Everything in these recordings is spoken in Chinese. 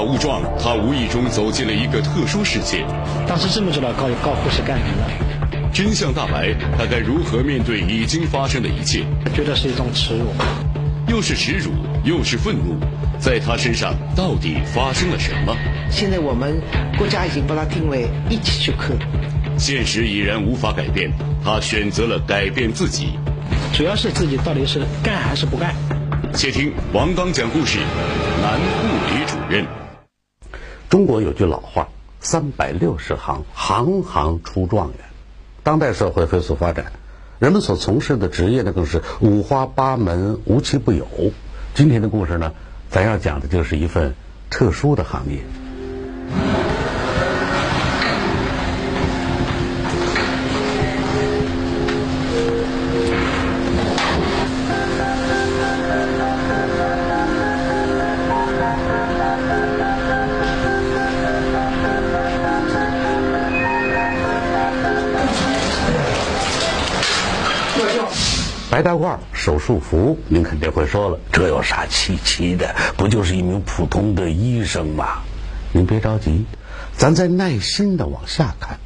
误撞，他无意中走进了一个特殊世界。当时真不知道高高护士干什么。真相大白，他该如何面对已经发生的一切？觉得是一种耻辱，又是耻辱，又是愤怒，在他身上到底发生了什么？现在我们国家已经把它定为一级缺课。现实已然无法改变，他选择了改变自己。主要是自己到底是干还是不干？且听王刚讲故事。男护理主任。中国有句老话：“三百六十行，行行出状元。”当代社会飞速发展，人们所从事的职业呢，更是五花八门、无奇不有。今天的故事呢，咱要讲的就是一份特殊的行业。白大褂、手术服，您肯定会说了，这有啥稀奇的？不就是一名普通的医生吗？您别着急，咱再耐心的往下看。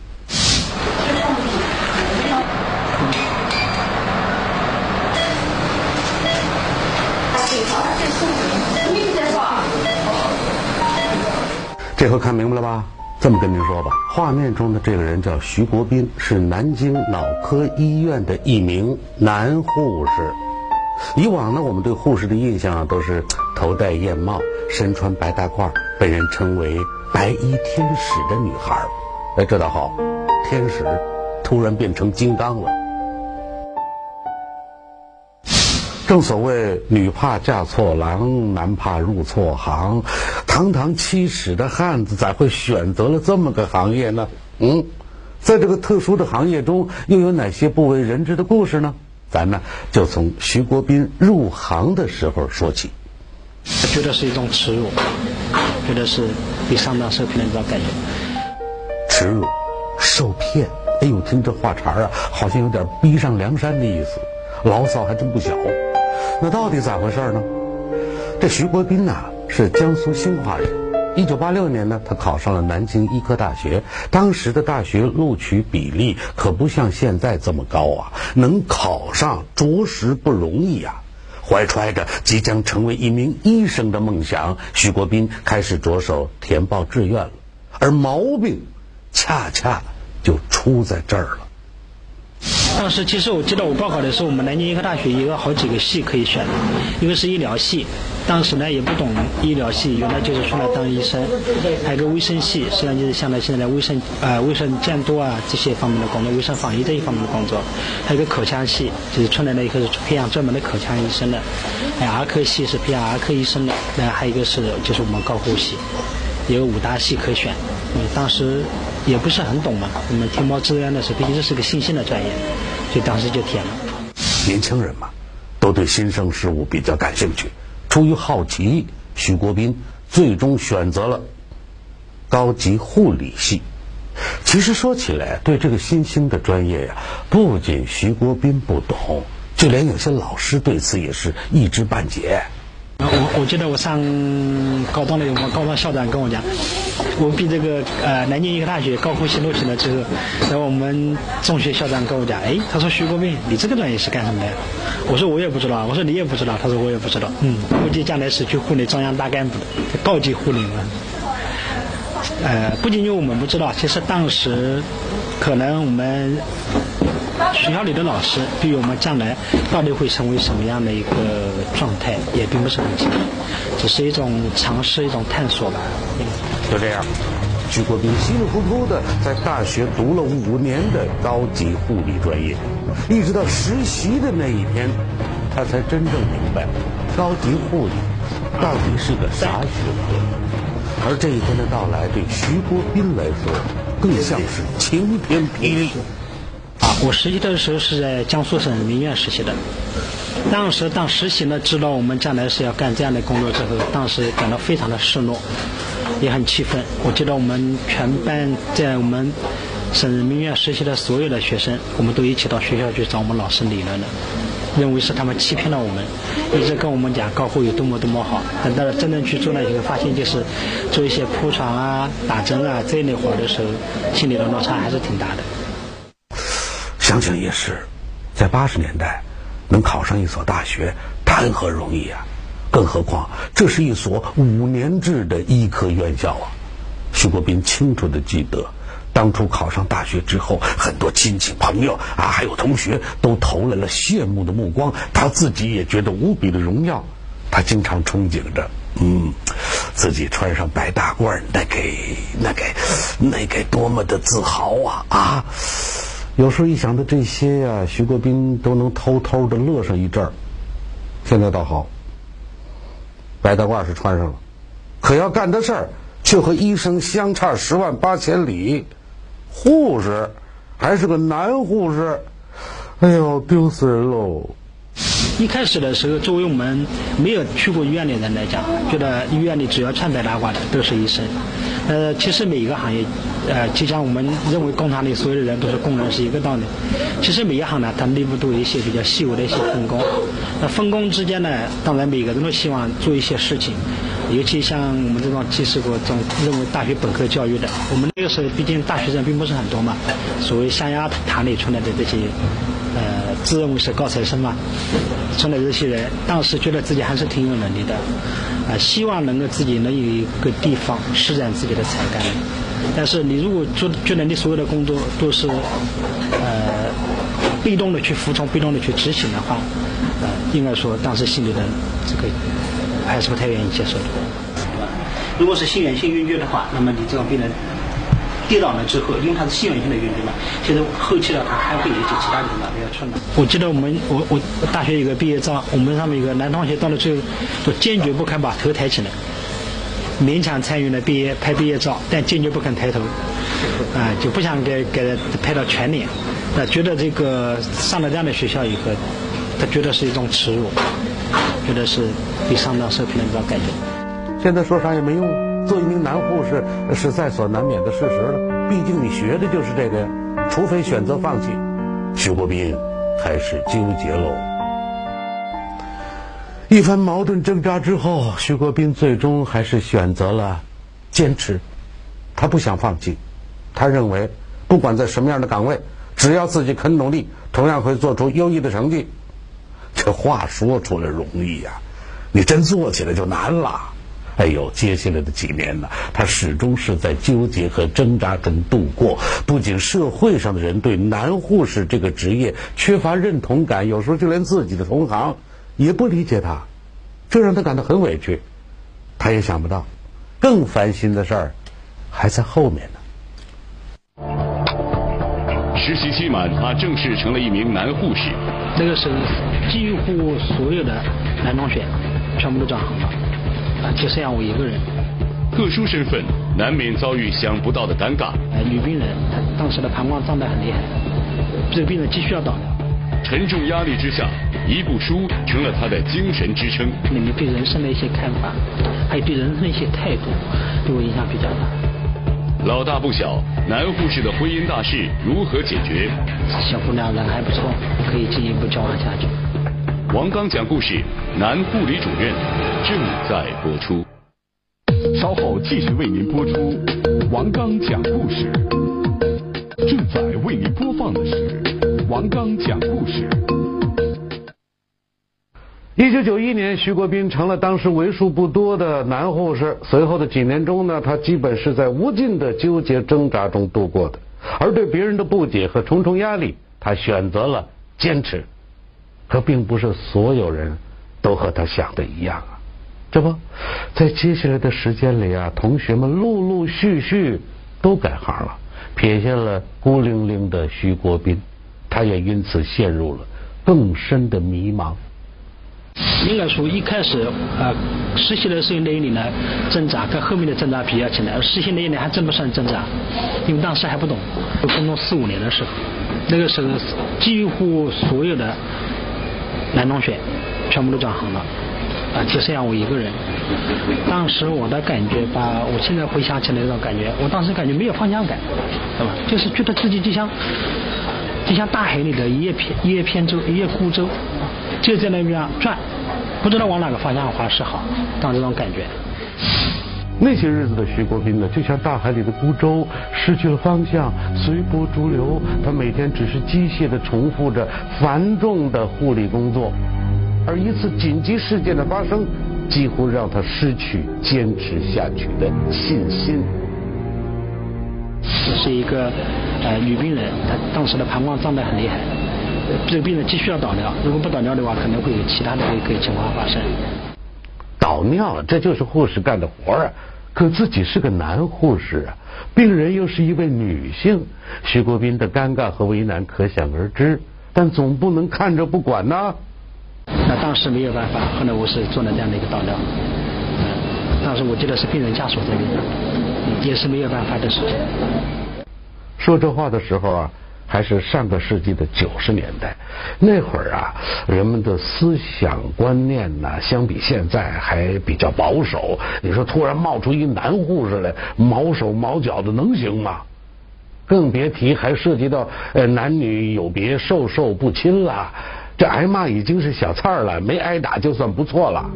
这回看明白了吧？这么跟您说吧，画面中的这个人叫徐国斌，是南京脑科医院的一名男护士。以往呢，我们对护士的印象都是头戴燕帽、身穿白大褂，被人称为“白衣天使”的女孩。哎，这倒好，天使突然变成金刚了。正所谓女怕嫁错郎，男怕入错行。堂堂七尺的汉子，咋会选择了这么个行业呢？嗯，在这个特殊的行业中，又有哪些不为人知的故事呢？咱呢，就从徐国斌入行的时候说起。觉得是一种耻辱，觉得是比上当受骗的一种感觉。耻辱，受骗。哎呦，听这话茬啊，好像有点逼上梁山的意思，牢骚还真不小。那到底咋回事呢？这徐国斌呐，是江苏兴化人。一九八六年呢，他考上了南京医科大学。当时的大学录取比例可不像现在这么高啊，能考上着实不容易啊。怀揣着即将成为一名医生的梦想，徐国斌开始着手填报志愿了。而毛病，恰恰就出在这儿了。当时其实我记得我报考的时候，我们南京医科大学也有好几个系可以选，一个是医疗系，当时呢也不懂医疗系，原来就是出来当医生；还有个卫生系，实际上就是像在现在的卫生呃卫生监督啊这些方面的工作，卫生防疫这一方面的工作；还有个口腔系，就是出来了以后是培养专门的口腔医生的；还有儿科系是培养儿科医生的；那还有一个是就是我们高护系，有五大系可选。嗯，当时。也不是很懂嘛，我们填报志愿的时候，毕竟这是个新兴的专业，所以当时就填了。年轻人嘛，都对新生事物比较感兴趣。出于好奇，徐国斌最终选择了高级护理系。其实说起来，对这个新兴的专业呀，不仅徐国斌不懂，就连有些老师对此也是一知半解。我我记得我上高中的时候，高中校长跟我讲，我比这个呃南京医科大学高护系录取了之后，然后我们中学校长跟我讲，哎，他说徐国斌，你这个专业是干什么的？我说我也不知道，我说你也不知道，他说我也不知道。嗯，估计将来是去护理中央大干部的，高级护理嘛。呃，不仅仅我们不知道，其实当时可能我们。学校里的老师对于我们将来到底会成为什么样的一个状态，也并不是很清楚，只是一种尝试，一种探索吧。就这样，徐国斌稀里糊涂的在大学读了五年的高级护理专业，一直到实习的那一天，他才真正明白高级护理到底是个啥学科。而这一天的到来，对徐国斌来说，更像是晴天霹雳。啊我实习的时候是在江苏省人民医院实习的，当时当实习呢，知道我们将来是要干这样的工作之后，当时感到非常的失落，也很气愤。我记得我们全班在我们省人民医院实习的所有的学生，我们都一起到学校去找我们老师理论了。认为是他们欺骗了我们，一直跟我们讲高护有多么多么好，等到真正去做了以后，发现就是做一些铺床啊、打针啊这一类活的时候，心里的落差还是挺大的。想想也是，在八十年代能考上一所大学谈何容易啊！更何况这是一所五年制的医科院校啊！徐国斌清楚的记得。当初考上大学之后，很多亲戚朋友啊，还有同学都投来了羡慕的目光。他自己也觉得无比的荣耀。他经常憧憬着，嗯，自己穿上白大褂，那给那给那给多么的自豪啊啊！有时候一想到这些呀，徐国斌都能偷偷的乐上一阵儿。现在倒好，白大褂是穿上了，可要干的事儿却和医生相差十万八千里。护士，还是个男护士，哎呦，丢死人喽！一开始的时候，作为我们没有去过医院的人来讲，觉得医院里只要穿白大褂的都是医生。呃，其实每一个行业，呃，就像我们认为工厂里所有的人都是工人是一个道理。其实每一行呢，它内部都有一些比较细微的一些分工。那分工之间呢，当然每个人都希望做一些事情。尤其像我们这种接受过这种认为大学本科教育的，我们那个时候毕竟大学生并不是很多嘛，所谓象牙塔里出来的这些，呃，自认为是高材生嘛，出来这些人，当时觉得自己还是挺有能力的，啊，希望能够自己能有一个地方施展自己的才干。但是你如果做觉得你所有的工作都是，呃，被动的去服从、被动的去执行的话，呃，应该说当时心里的这个。还是不太愿意接受的。如果是心源性晕厥的话，那么你这种病人跌倒了之后，因为他是心源性的晕厥嘛，其实后期呢，他还会有一些其他的毛病要出来。我记得我们我我大学有个毕业照，我们上面有个男同学到了最后，都坚决不肯把头抬起来，勉强参与了毕业拍毕业照，但坚决不肯抬头，啊，就不想给给拍到全脸，那，觉得这个上了这样的学校以后，他觉得是一种耻辱。觉得是你上当受骗的那种感觉。现在说啥也没用，做一名男护士是在所难免的事实了。毕竟你学的就是这个呀，除非选择放弃。徐国斌开始纠结喽。一番矛盾挣扎之后，徐国斌最终还是选择了坚持。他不想放弃，他认为不管在什么样的岗位，只要自己肯努力，同样会做出优异的成绩。这话说出来容易呀，你真做起来就难了。哎呦，接下来的几年呢，他始终是在纠结和挣扎中度过。不仅社会上的人对男护士这个职业缺乏认同感，有时候就连自己的同行也不理解他，这让他感到很委屈。他也想不到，更烦心的事儿还在后面呢。实习期满，他正式成了一名男护士。那个时候，几乎所有的男同学全部都转行了，啊，就剩下我一个人。特殊身份难免遭遇想不到的尴尬。哎，女病人，她当时的膀胱胀得很厉害，这个病人急需要导疗。沉重压力之下，一部书成了他的精神支撑。里面对人生的一些看法，还有对人生的一些态度，对我影响比较大。老大不小，男护士的婚姻大事如何解决？小姑娘人还不错，可以进一步交往下去。王刚讲故事，男护理主任正在播出。稍后继续为您播出王刚讲故事。正在为您播放的是王刚讲故事。一九九一年，徐国斌成了当时为数不多的男护士。随后的几年中呢，他基本是在无尽的纠结挣扎中度过的。而对别人的不解和重重压力，他选择了坚持。可并不是所有人都和他想的一样啊！这不在接下来的时间里啊，同学们陆陆续续都改行了，撇下了孤零零的徐国斌，他也因此陷入了更深的迷茫。应该说，一开始呃实习的时候那一年呢挣扎，跟后面的挣扎比较起来，实习那一年还真不算挣扎，因为当时还不懂。工作四五年的时候，那个时候几乎所有的男同学全部都转行了，啊，就剩下我一个人。当时我的感觉吧，我现在回想起来那种感觉，我当时感觉没有方向感，对吧？就是觉得自己就像就像大海里的一叶片一叶扁舟，一叶孤舟。就在那边转，不知道往哪个方向滑是好，当这种感觉。那些日子的徐国斌呢，就像大海里的孤舟，失去了方向，随波逐流。他每天只是机械的重复着繁重的护理工作，而一次紧急事件的发生，几乎让他失去坚持下去的信心。这是一个呃女病人，她当时的膀胱胀得很厉害，这个病人急需要导尿，如果不导尿的话，可能会有其他的一个情况发生。导尿，这就是护士干的活儿啊！可自己是个男护士啊，病人又是一位女性，徐国斌的尴尬和为难可想而知。但总不能看着不管呐。那当时没有办法，后来我是做了这样的一个导尿。当时我记得是病人家属这边，也是没有办法的事情。说这话的时候啊。还是上个世纪的九十年代，那会儿啊，人们的思想观念呢，相比现在还比较保守。你说突然冒出一男护士来，毛手毛脚的，能行吗？更别提还涉及到男女有别、授受不亲了。这挨骂已经是小菜儿了，没挨打就算不错了。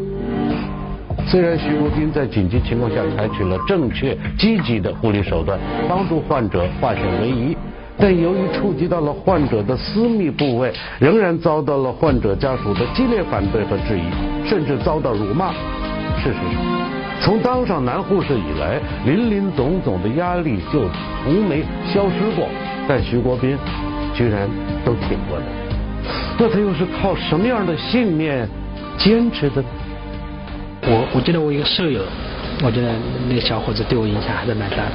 虽然徐国斌在紧急情况下采取了正确、积极的护理手段，帮助患者化险为夷。但由于触及到了患者的私密部位，仍然遭到了患者家属的激烈反对和质疑，甚至遭到辱骂。事实上，从当上男护士以来，林林总总的压力就从没消失过。但徐国斌居然都挺过来，那他又是靠什么样的信念坚持的呢？我我记得我一个舍友。我觉得那个小伙子对我影响还是蛮大的。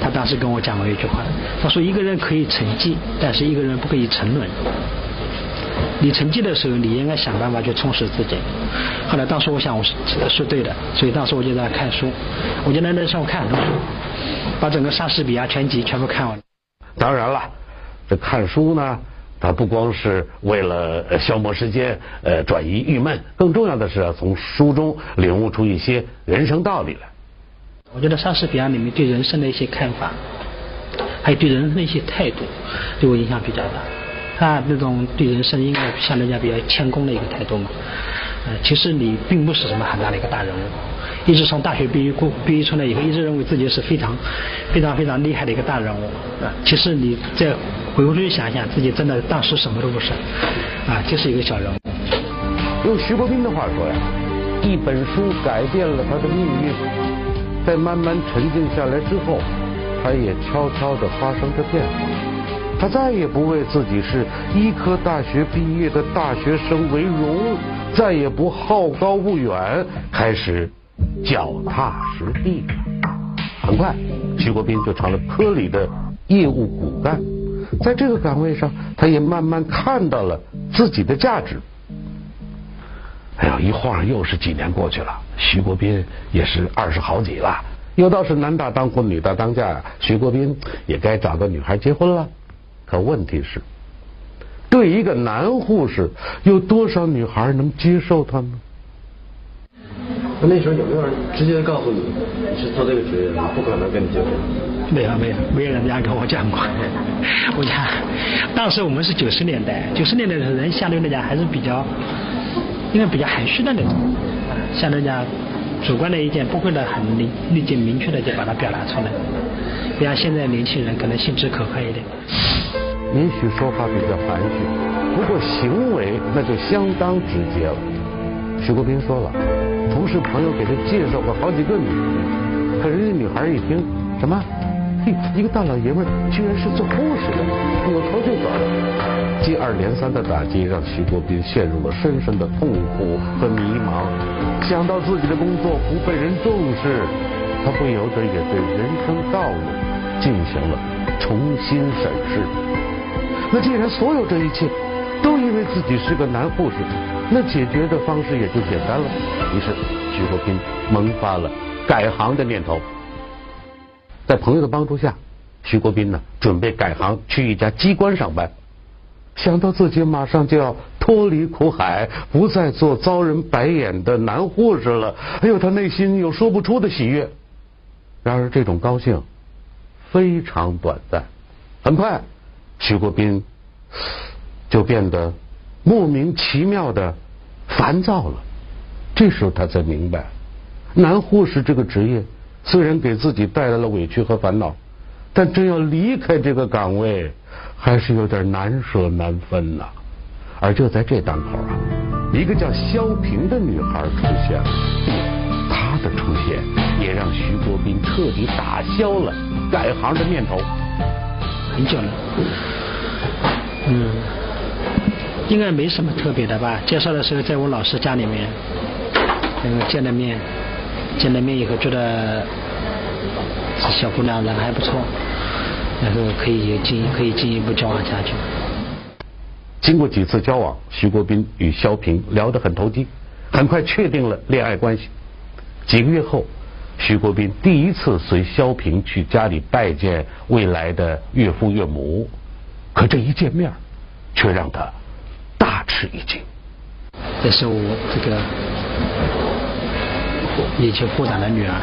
他当时跟我讲过一句话，他说：“一个人可以成绩，但是一个人不可以沉沦。你成绩的时候，你应该想办法去充实自己。”后来当时我想我是是对的，所以当时我就在那看书。我就在那上看很多书，把整个莎士比亚全集全部看完。当然了，这看书呢。他不光是为了消磨时间，呃，转移郁闷，更重要的是从书中领悟出一些人生道理来。我觉得莎士比亚里面对人生的一些看法，还有对人生的一些态度，对我影响比较大。他那种对人生应该像人家比较谦恭的一个态度嘛。呃，其实你并不是什么很大的一个大人物。一直从大学毕业过，毕业出来以后，一直认为自己是非常、非常、非常厉害的一个大人物。啊，其实你在回过头去想想，自己真的当时什么都不是，啊，就是一个小人物。用徐伯斌的话说呀，一本书改变了他的命运，在慢慢沉静下来之后，他也悄悄地发生着变化。他再也不为自己是医科大学毕业的大学生为荣，再也不好高骛远，开始。脚踏实地，很快，徐国斌就成了科里的业务骨干。在这个岗位上，他也慢慢看到了自己的价值。哎呦，一晃又是几年过去了，徐国斌也是二十好几了。有道是男大当婚，女大当嫁，徐国斌也该找个女孩结婚了。可问题是，对一个男护士，有多少女孩能接受他呢？那那时候有没有人直接告诉你，你是做这个职业的，不可能跟你结婚？没有没有，没有人这样跟我讲过。我讲，当时我们是九十年代，九十年代的人相对来讲还是比较，应该比较含蓄的那种，相对讲主观的意见不会的很立立即明确的就把它表达出来，不像现在年轻人可能心直口快一点。也许说话比较含蓄，不过行为那就相当直接了。徐国斌说了。同事朋友给他介绍过好几个女人，可人家女孩一听什么，嘿，一个大老爷们居然是做护士的，扭头就走了。接二连三的打击让徐国斌陷入了深深的痛苦和迷茫。想到自己的工作不被人重视，他不由得也对人生道路进行了重新审视。那既然所有这一切都因为自己是个男护士。那解决的方式也就简单了。于是徐国斌萌发了改行的念头。在朋友的帮助下，徐国斌呢准备改行去一家机关上班。想到自己马上就要脱离苦海，不再做遭人白眼的男护士了，哎呦，他内心有说不出的喜悦。然而这种高兴非常短暂，很快徐国斌就变得。莫名其妙的烦躁了。这时候他才明白，男护士这个职业虽然给自己带来了委屈和烦恼，但真要离开这个岗位，还是有点难舍难分呐。而就在这当口啊，一个叫萧平的女孩出现了，她的出现也让徐国斌彻底打消了改行的念头。很久了，嗯，应该没什么特别的吧？介绍的时候在我老师家里面，那个见了面，见了面以后觉得小姑娘人还不错，然后可以进可以进一步交往下去。经过几次交往，徐国斌与萧平聊得很投机，很快确定了恋爱关系。几个月后，徐国斌第一次随萧平去家里拜见未来的岳父岳母，可这一见面，却让他大吃一惊。这是我这个以前部长的女儿。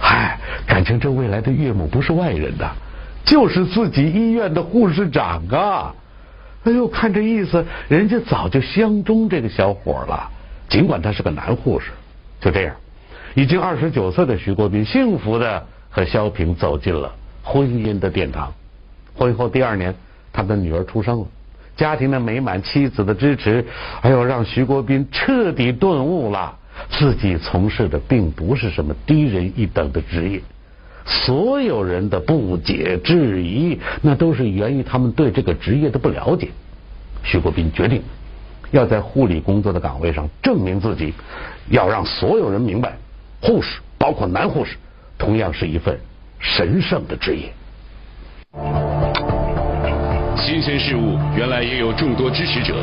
嗨，感情这未来的岳母不是外人的，就是自己医院的护士长啊。哎呦，看这意思，人家早就相中这个小伙了。尽管他是个男护士，就这样，已经二十九岁的徐国斌幸福的和肖平走进了婚姻的殿堂。婚后第二年，他的女儿出生了，家庭的美满，妻子的支持，哎呦，让徐国斌彻底顿悟了，自己从事的并不是什么低人一等的职业。所有人的不解质疑，那都是源于他们对这个职业的不了解。徐国斌决定要在护理工作的岗位上证明自己，要让所有人明白，护士，包括男护士，同样是一份神圣的职业。新鲜事物原来也有众多支持者。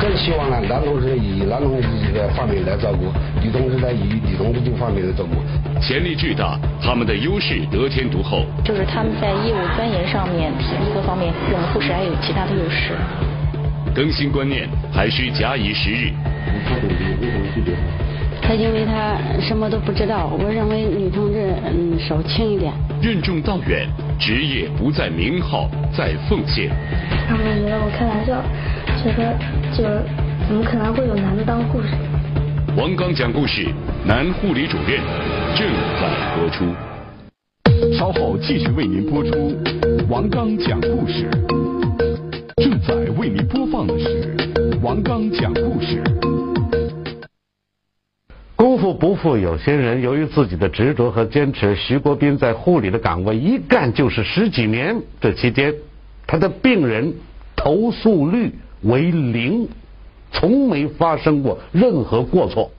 更希望呢，男同志以男同志这个方面来照顾，女同志呢以女同志这个方面来照顾。潜力巨大，他们的优势得天独厚。就是他们在业务钻研上面、体力各方面，比我们护士还有其他的优势。更新观念还需假以时日。他因为他什么都不知道。我认为女同志嗯手轻一点。任重道远，职业不在名号，在奉献。他们觉得我开玩笑，觉得就是怎么可能会有男的当护士？王刚讲故事，男护理主任正在播出。稍后继续为您播出王刚讲故事。正在为您播放的是王刚讲故事。不负有心人，由于自己的执着和坚持，徐国斌在护理的岗位一干就是十几年。这期间，他的病人投诉率为零，从没发生过任何过错。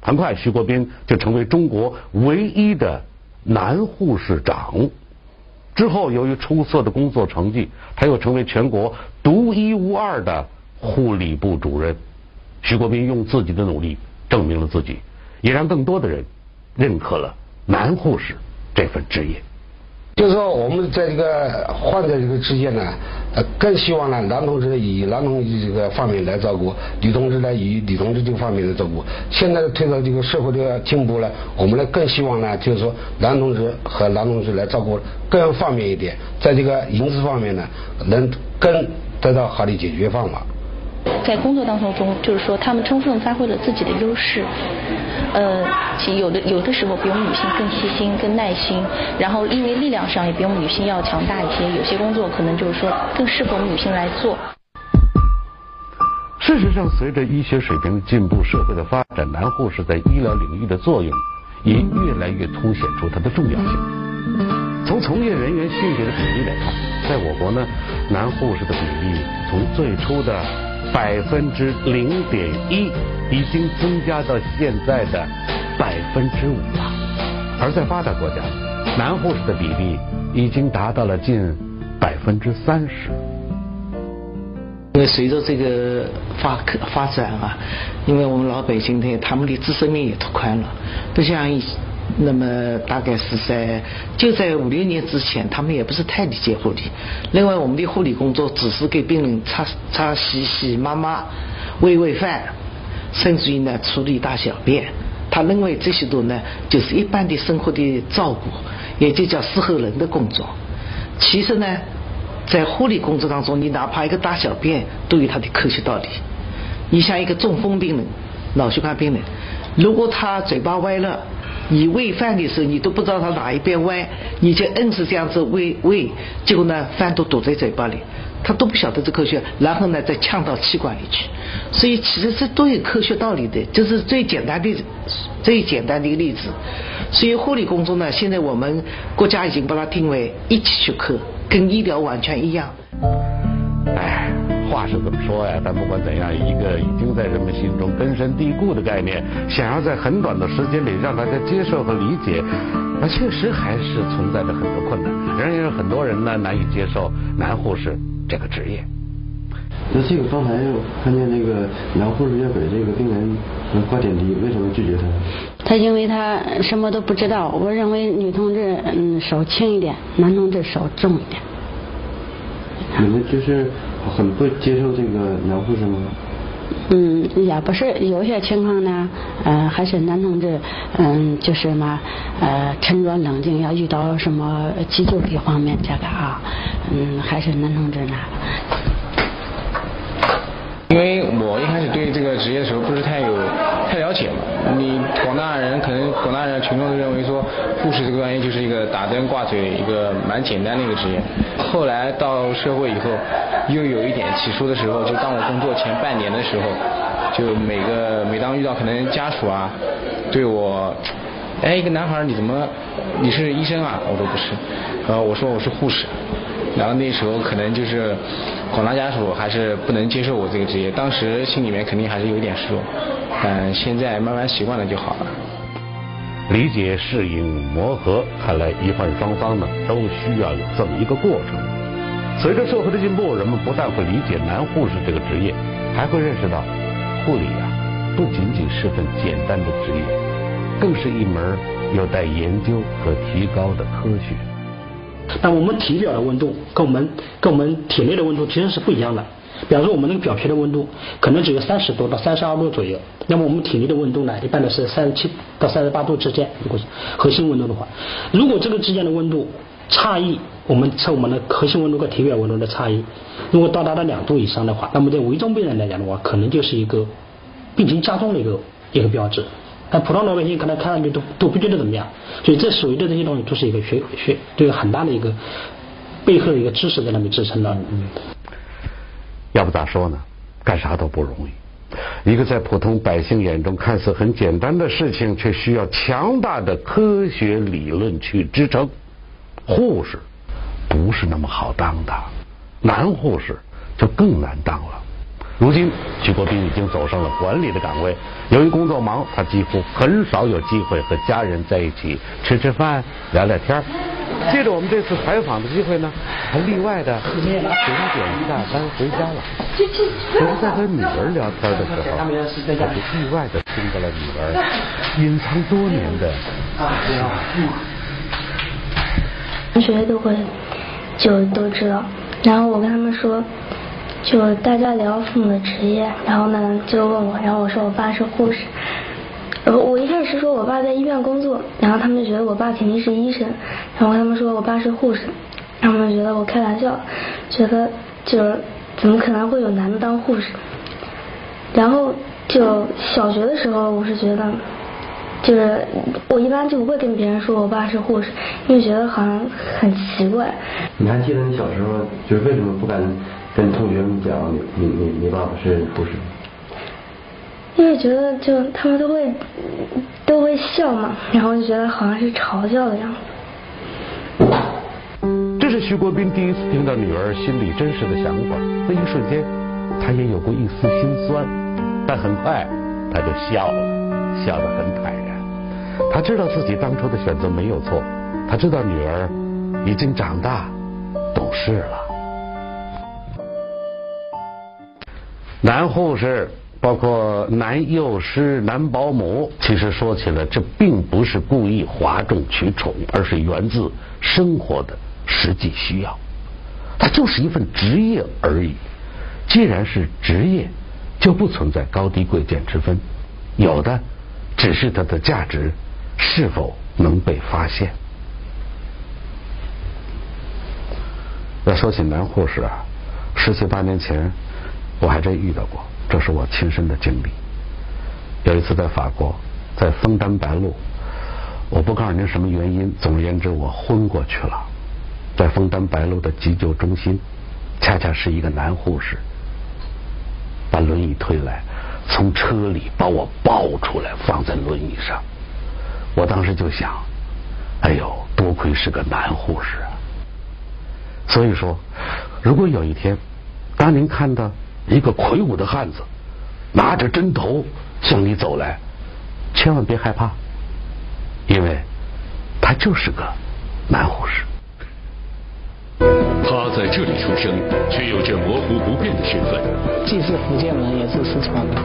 很快，徐国斌就成为中国唯一的男护士长。之后，由于出色的工作成绩，他又成为全国独一无二的护理部主任。徐国斌用自己的努力证明了自己，也让更多的人认可了男护士这份职业。就是说，我们在这个患者这个之间呢，呃，更希望呢，男同志以男同志这个方面来照顾，女同志呢以女同志这个方面来照顾。现在推到这个社会的进步呢，我们呢更希望呢，就是说，男同志和男同志来照顾更方便一点，在这个隐私方面呢，能更得到好的解决方法。在工作当中中，就是说他们充分发挥了自己的优势，呃，其有的有的时候比我们女性更细心、更耐心，然后因为力量上也比我们女性要强大一些，有些工作可能就是说更适合我们女性来做。事实上，随着医学水平的进步、社会的发展，男护士在医疗领域的作用也越来越凸显出它的重要性。从从业人员性别的比例来看，在我国呢，男护士的比例从最初的百分之零点一，已经增加到现在的百分之五了。而在发达国家，男护士的比例已经达到了近百分之三十。因为随着这个发科发展啊，因为我们老百姓呢，他们的知识面也拓宽了，不像以那么大概是在就在五六年之前，他们也不是太理解护理。另外，我们的护理工作只是给病人擦擦洗洗抹抹、喂喂饭，甚至于呢处理大小便。他认为这些都呢就是一般的生活的照顾，也就叫伺候人的工作。其实呢。在护理工作当中，你哪怕一个大小便都有它的科学道理。你像一个中风病人、脑血管病人，如果他嘴巴歪了，你喂饭的时候你都不知道他哪一边歪，你就硬是这样子喂喂，结果呢饭都堵在嘴巴里，他都不晓得这科学，然后呢再呛到气管里去。所以其实这都有科学道理的，这是最简单的、最简单的一个例子。所以护理工作呢，现在我们国家已经把它定为一级学科，跟医疗完全一样。哎，话是怎么说呀，但不管怎样，一个已经在人们心中根深蒂固的概念，想要在很短的时间里让大家接受和理解，那确实还是存在着很多困难。仍然有很多人呢难以接受男护士这个职业。那这个刚才看见那个男护士要给这个病人挂点滴，为什么拒绝他？他因为他什么都不知道。我认为女同志嗯手轻一点，男同志手重一点。你们就是很不接受这个男护士吗？嗯，也不是，有些情况呢，呃，还是男同志，嗯，就是嘛，呃，沉着冷静，要遇到什么急救这方面这个啊，嗯，还是男同志呢。我一开始对这个职业的时候不是太有太了解嘛，你广大人可能广大人群众都认为说护士这个专业就是一个打针挂嘴一个蛮简单的一个职业。后来到社会以后，又有一点起初的时候，就当我工作前半年的时候，就每个每当遇到可能家属啊，对我，哎一个男孩你怎么你是医生啊？我说不是，呃我说我是护士。然后那时候可能就是广大家属还是不能接受我这个职业，当时心里面肯定还是有点失落，嗯，现在慢慢习惯了就好了。理解、适应、磨合，看来医患双方呢都需要有这么一个过程。随着社会的进步，人们不但会理解男护士这个职业，还会认识到护理啊不仅仅是份简单的职业，更是一门有待研究和提高的科学。那我们体表的温度跟我们跟我们体内的温度其实是不一样的。比方说我们那个表皮的温度可能只有三十度到三十二度左右，那么我们体内的温度呢，一般的是三十七到三十八度之间。如果是核心温度的话，如果这个之间的温度差异，我们测我们的核心温度和体表温度的差异，如果到达了两度以上的话，那么对危重病人来讲的话，可能就是一个病情加重的一个一个标志。那普通老百姓可能看上去都都不觉得怎么样，所以这所有的这些东西都是一个学学，都有很大的一个背后的一个知识在那边支撑的。要不咋说呢？干啥都不容易。一个在普通百姓眼中看似很简单的事情，却需要强大的科学理论去支撑。护士不是那么好当的，男护士就更难当了。如今，徐国斌已经走上了管理的岗位。由于工作忙，他几乎很少有机会和家人在一起吃吃饭、聊聊天。借着我们这次采访的机会呢，还例外的点点下班回家了。可是，在和女儿聊天的时候，他就意外的听到了女儿隐藏多年的同学都会就都知道，然后我跟他们说。就大家聊父母的职业，然后呢就问我，然后我说我爸是护士。呃，我一开始说我爸在医院工作，然后他们就觉得我爸肯定是医生，然后他们说我爸是护士，他们觉得我开玩笑，觉得就是怎么可能会有男的当护士？然后就小学的时候，我是觉得，就是我一般就不会跟别人说我爸是护士，因为觉得好像很奇怪。你还记得你小时候就是为什么不敢？跟同学们讲，你你你你爸爸是护士。因为觉得就他们都会都会笑嘛，然后就觉得好像是嘲笑的样子。这是徐国斌第一次听到女儿心里真实的想法，那一瞬间，他也有过一丝心酸，但很快他就笑了，笑得很坦然。他知道自己当初的选择没有错，他知道女儿已经长大懂事了。男护士，包括男幼师、男保姆，其实说起来，这并不是故意哗众取宠，而是源自生活的实际需要。它就是一份职业而已。既然是职业，就不存在高低贵贱之分，有的只是它的价值是否能被发现。要说起男护士啊，十七八年前我还真遇到过，这是我亲身的经历。有一次在法国，在枫丹白露，我不告诉您什么原因，总而言之我昏过去了。在枫丹白露的急救中心，恰恰是一个男护士把轮椅推来，从车里把我抱出来，放在轮椅上。我当时就想，哎呦，多亏是个男护士啊！所以说，如果有一天，当您看到一个魁梧的汉子拿着针头向你走来，千万别害怕，因为他就是个男护士。他在这里出生，却有着模糊不变的身份。既是福建人，也是四川人。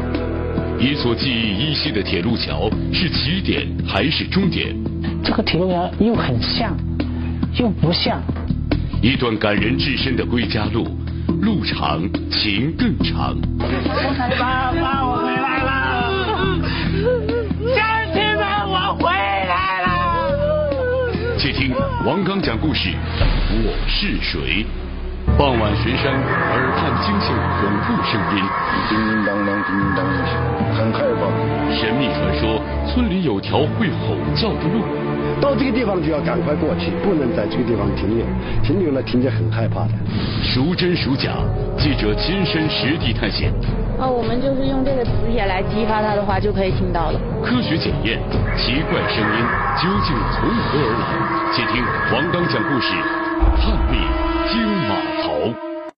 你所记忆依稀的铁路桥是起点还是终点？这个铁路桥又很像，又不像。一段感人至深的归家路，路长情更长。爸爸，我回来了！乡亲们，我回来了！且听王刚讲故事，我是谁？傍晚巡山，耳畔惊现恐怖声音，叮叮当当，叮叮当当，很害怕。神秘传说，村里有条会吼叫的路。到这个地方就要赶快过去，不能在这个地方停留，停留了听着很害怕的。孰真孰假？记者亲身实地探险。啊，我们就是用这个磁铁来激发它的话，就可以听到了。科学检验，奇怪声音究竟从何而来？且听王刚讲故事，探秘。